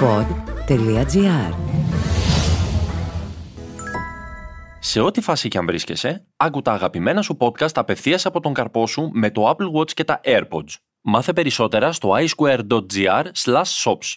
pod.gr Σε ό,τι φάση και αν βρίσκεσαι, άκου τα αγαπημένα σου podcast απευθείας από τον καρπό σου με το Apple Watch και τα AirPods. Μάθε περισσότερα στο iSquare.gr shops.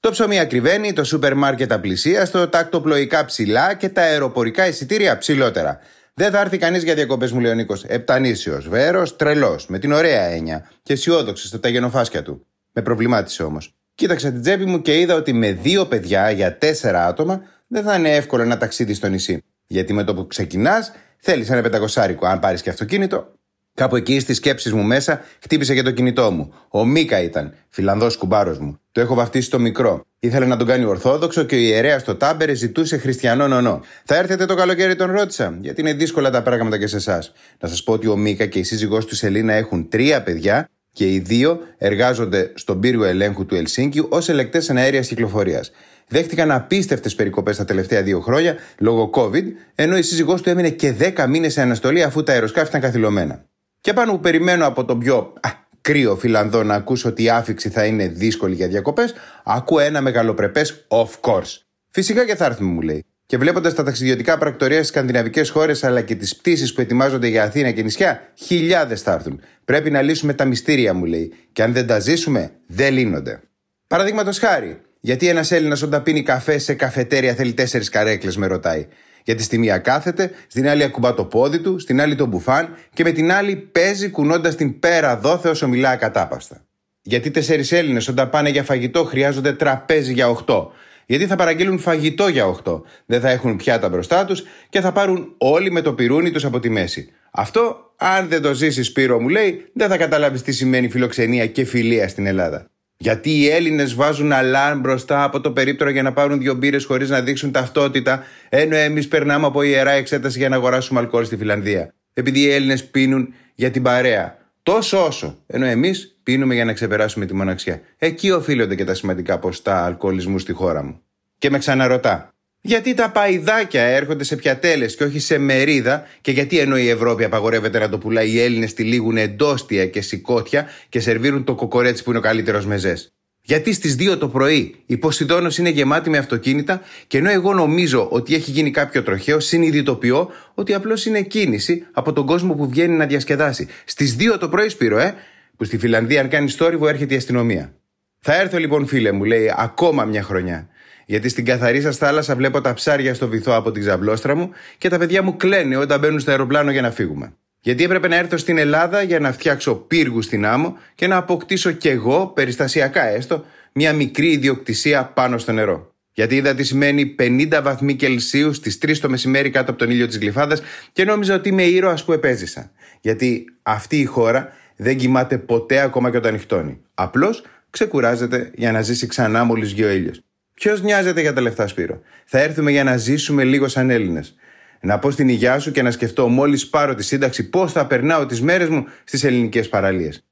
Το ψωμί ακριβένει, το σούπερ μάρκετ απλησίαστο, τα ακτοπλοϊκά ψηλά και τα αεροπορικά εισιτήρια ψηλότερα. Δεν θα έρθει κανείς για διακοπές, μου λέει ο Νίκος. Επτανήσιος, βέρος, τρελός, με την ωραία έννοια και αισιόδοξο στα γενοφάσκια του. Με προβλημάτισε όμως. Κοίταξα την τσέπη μου και είδα ότι με δύο παιδιά για τέσσερα άτομα δεν θα είναι εύκολο ένα ταξίδι στο νησί. Γιατί με το που ξεκινάς, θέλεις ένα πεντακοσάρικο. Αν πάρεις και αυτοκίνητο, Κάπου εκεί στις σκέψεις μου μέσα χτύπησε και το κινητό μου. Ο Μίκα ήταν, φιλανδός κουμπάρος μου. Το έχω βαφτίσει το μικρό. Ήθελε να τον κάνει Ορθόδοξο και ο ιερέας στο Τάμπερε ζητούσε χριστιανό νονό. Θα έρθετε το καλοκαίρι, τον ρώτησα, γιατί είναι δύσκολα τα πράγματα και σε εσάς. Να σας πω ότι ο Μίκα και η σύζυγός του Σελίνα έχουν τρία παιδιά και οι δύο εργάζονται στον πύργο ελέγχου του Ελσίνκη ως ελεκτές εναέρεια κυκλοφορίας. Δέχτηκαν απίστευτες περικοπές τα τελευταία δύο χρόνια λόγω COVID, ενώ η σύζυγός του έμεινε και 10 μήνες σε αναστολή αφού τα αεροσκάφη ήταν καθυλωμένα. Και πάνω που περιμένω από τον πιο α, κρύο Φιλανδό να ακούσω ότι η άφηξη θα είναι δύσκολη για διακοπές, ακούω ένα μεγαλοπρεπές of course. Φυσικά και θα έρθουμε, μου λέει. Και βλέποντας τα ταξιδιωτικά πρακτορία στις σκανδιναβικές χώρες αλλά και τις πτήσεις που ετοιμάζονται για Αθήνα και νησιά, χιλιάδες θα έρθουν. Πρέπει να λύσουμε τα μυστήρια, μου λέει. Και αν δεν τα ζήσουμε, δεν λύνονται. Παραδείγματος χάρη, γιατί ένας Έλληνας όταν πίνει καφέ σε καφετέρια θέλει τέσσερις καρέκλες, με ρωτάει. Γιατί στη μία κάθεται, στην άλλη ακουμπά το πόδι του, στην άλλη τον μπουφάν και με την άλλη παίζει κουνώντας την πέρα δόθε όσο μιλά ακατάπαστα. Γιατί τέσσερις Έλληνες όταν πάνε για φαγητό χρειάζονται τραπέζι για οχτώ. Γιατί θα παραγγείλουν φαγητό για οχτώ. Δεν θα έχουν πιάτα μπροστά τους και θα πάρουν όλοι με το πυρούνι τους από τη μέση. Αυτό, αν δεν το ζήσεις, Σπύρο μου λέει, δεν θα καταλάβεις τι σημαίνει φιλοξενία και φιλία στην Ελλάδα. Γιατί οι Έλληνες βάζουν αλάρμ μπροστά από το περίπτερο για να πάρουν δύο μπύρες χωρίς να δείξουν ταυτότητα, ενώ εμείς περνάμε από ιερά εξέταση για να αγοράσουμε αλκοόλ στη Φιλανδία. Επειδή οι Έλληνες πίνουν για την παρέα. Τόσο όσο. Ενώ εμείς πίνουμε για να ξεπεράσουμε τη μοναξιά. Εκεί οφείλονται και τα σημαντικά ποστά αλκοολισμού στη χώρα μου. Και με ξαναρωτά, γιατί τα παϊδάκια έρχονται σε πιατέλες και όχι σε μερίδα και γιατί ενώ η Ευρώπη απαγορεύεται να το πουλάει οι Έλληνες τυλίγουν εντόστια και σηκώτια και σερβίρουν το κοκορέτσι που είναι ο καλύτερος μεζές. Γιατί στις 2 το πρωί η Ποσειδόνος είναι γεμάτη με αυτοκίνητα και ενώ εγώ νομίζω ότι έχει γίνει κάποιο τροχαίο, συνειδητοποιώ ότι απλώς είναι κίνηση από τον κόσμο που βγαίνει να διασκεδάσει. Στις 2 το πρωί Σπύρο, ε, που στη Φιλανδία αν κάνει θόρυβο έρχεται η αστυνομία. Θα έρθω λοιπόν φίλε μου, λέει, ακόμα μια χρονιά. Γιατί στην καθαρή σας θάλασσα βλέπω τα ψάρια στο βυθό από την ξαμπλώστρα μου και τα παιδιά μου κλαίνε όταν μπαίνουν στο αεροπλάνο για να φύγουμε. Γιατί έπρεπε να έρθω στην Ελλάδα για να φτιάξω πύργους στην άμμο και να αποκτήσω κι εγώ, περιστασιακά έστω, μια μικρή ιδιοκτησία πάνω στο νερό. Γιατί είδα τι σημαίνει 50 βαθμοί Κελσίου στις 3 το μεσημέρι κάτω από τον ήλιο της Γλυφάδας και νόμιζα ότι είμαι ήρωας που επέζησα. Γιατί αυτή η χώρα δεν κοιμάται ποτέ ακόμα και όταν νυχτώνει. Απλώς ξεκουράζεται για να ζήσει ξανά μόλις βγει ο ήλιος. Ποιος νοιάζεται για τα λεφτά, Σπύρο; Θα έρθουμε για να ζήσουμε λίγο σαν Έλληνες. Να πω στην υγειά σου και να σκεφτώ μόλις πάρω τη σύνταξη πώς θα περνάω τις μέρες μου στις ελληνικές παραλίες.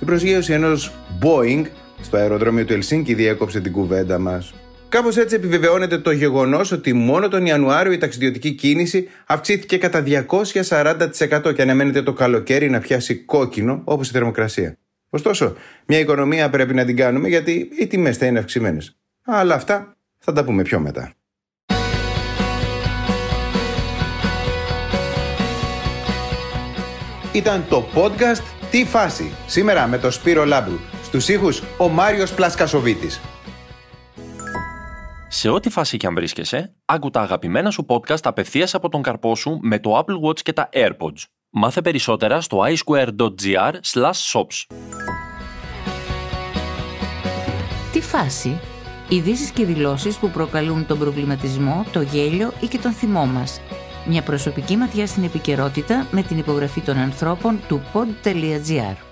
Η προσγείωση ενός Boeing στο αεροδρόμιο του Ελσίνκη διέκοψε την κουβέντα μας. Κάπως έτσι επιβεβαιώνεται το γεγονός ότι μόνο τον Ιανουάριο η ταξιδιωτική κίνηση αυξήθηκε κατά 240% και αναμένεται το καλοκαίρι να πιάσει κόκκινο όπως η θερμοκρασία. Ωστόσο, μια οικονομία πρέπει να την κάνουμε γιατί οι τιμές θα είναι αυξημένες. Αλλά αυτά θα τα πούμε πιο μετά. Ήταν το podcast «Τι φάση» σήμερα με το Σπύρο Λάμπρου. Στους ήχους ο Μάριος Πλασκασοβίτης. Σε ό,τι φάση και αν βρίσκεσαι, άκου τα αγαπημένα σου podcast απευθείας από τον καρπό σου με το Apple Watch και τα AirPods. Μάθε περισσότερα στο iSquare.gr shops. Τι φάση; Ειδήσεις και δηλώσεις που προκαλούν τον προβληματισμό, το γέλιο ή και τον θυμό μας. Μια προσωπική ματιά στην επικαιρότητα με την υπογραφή των ανθρώπων του pod.gr.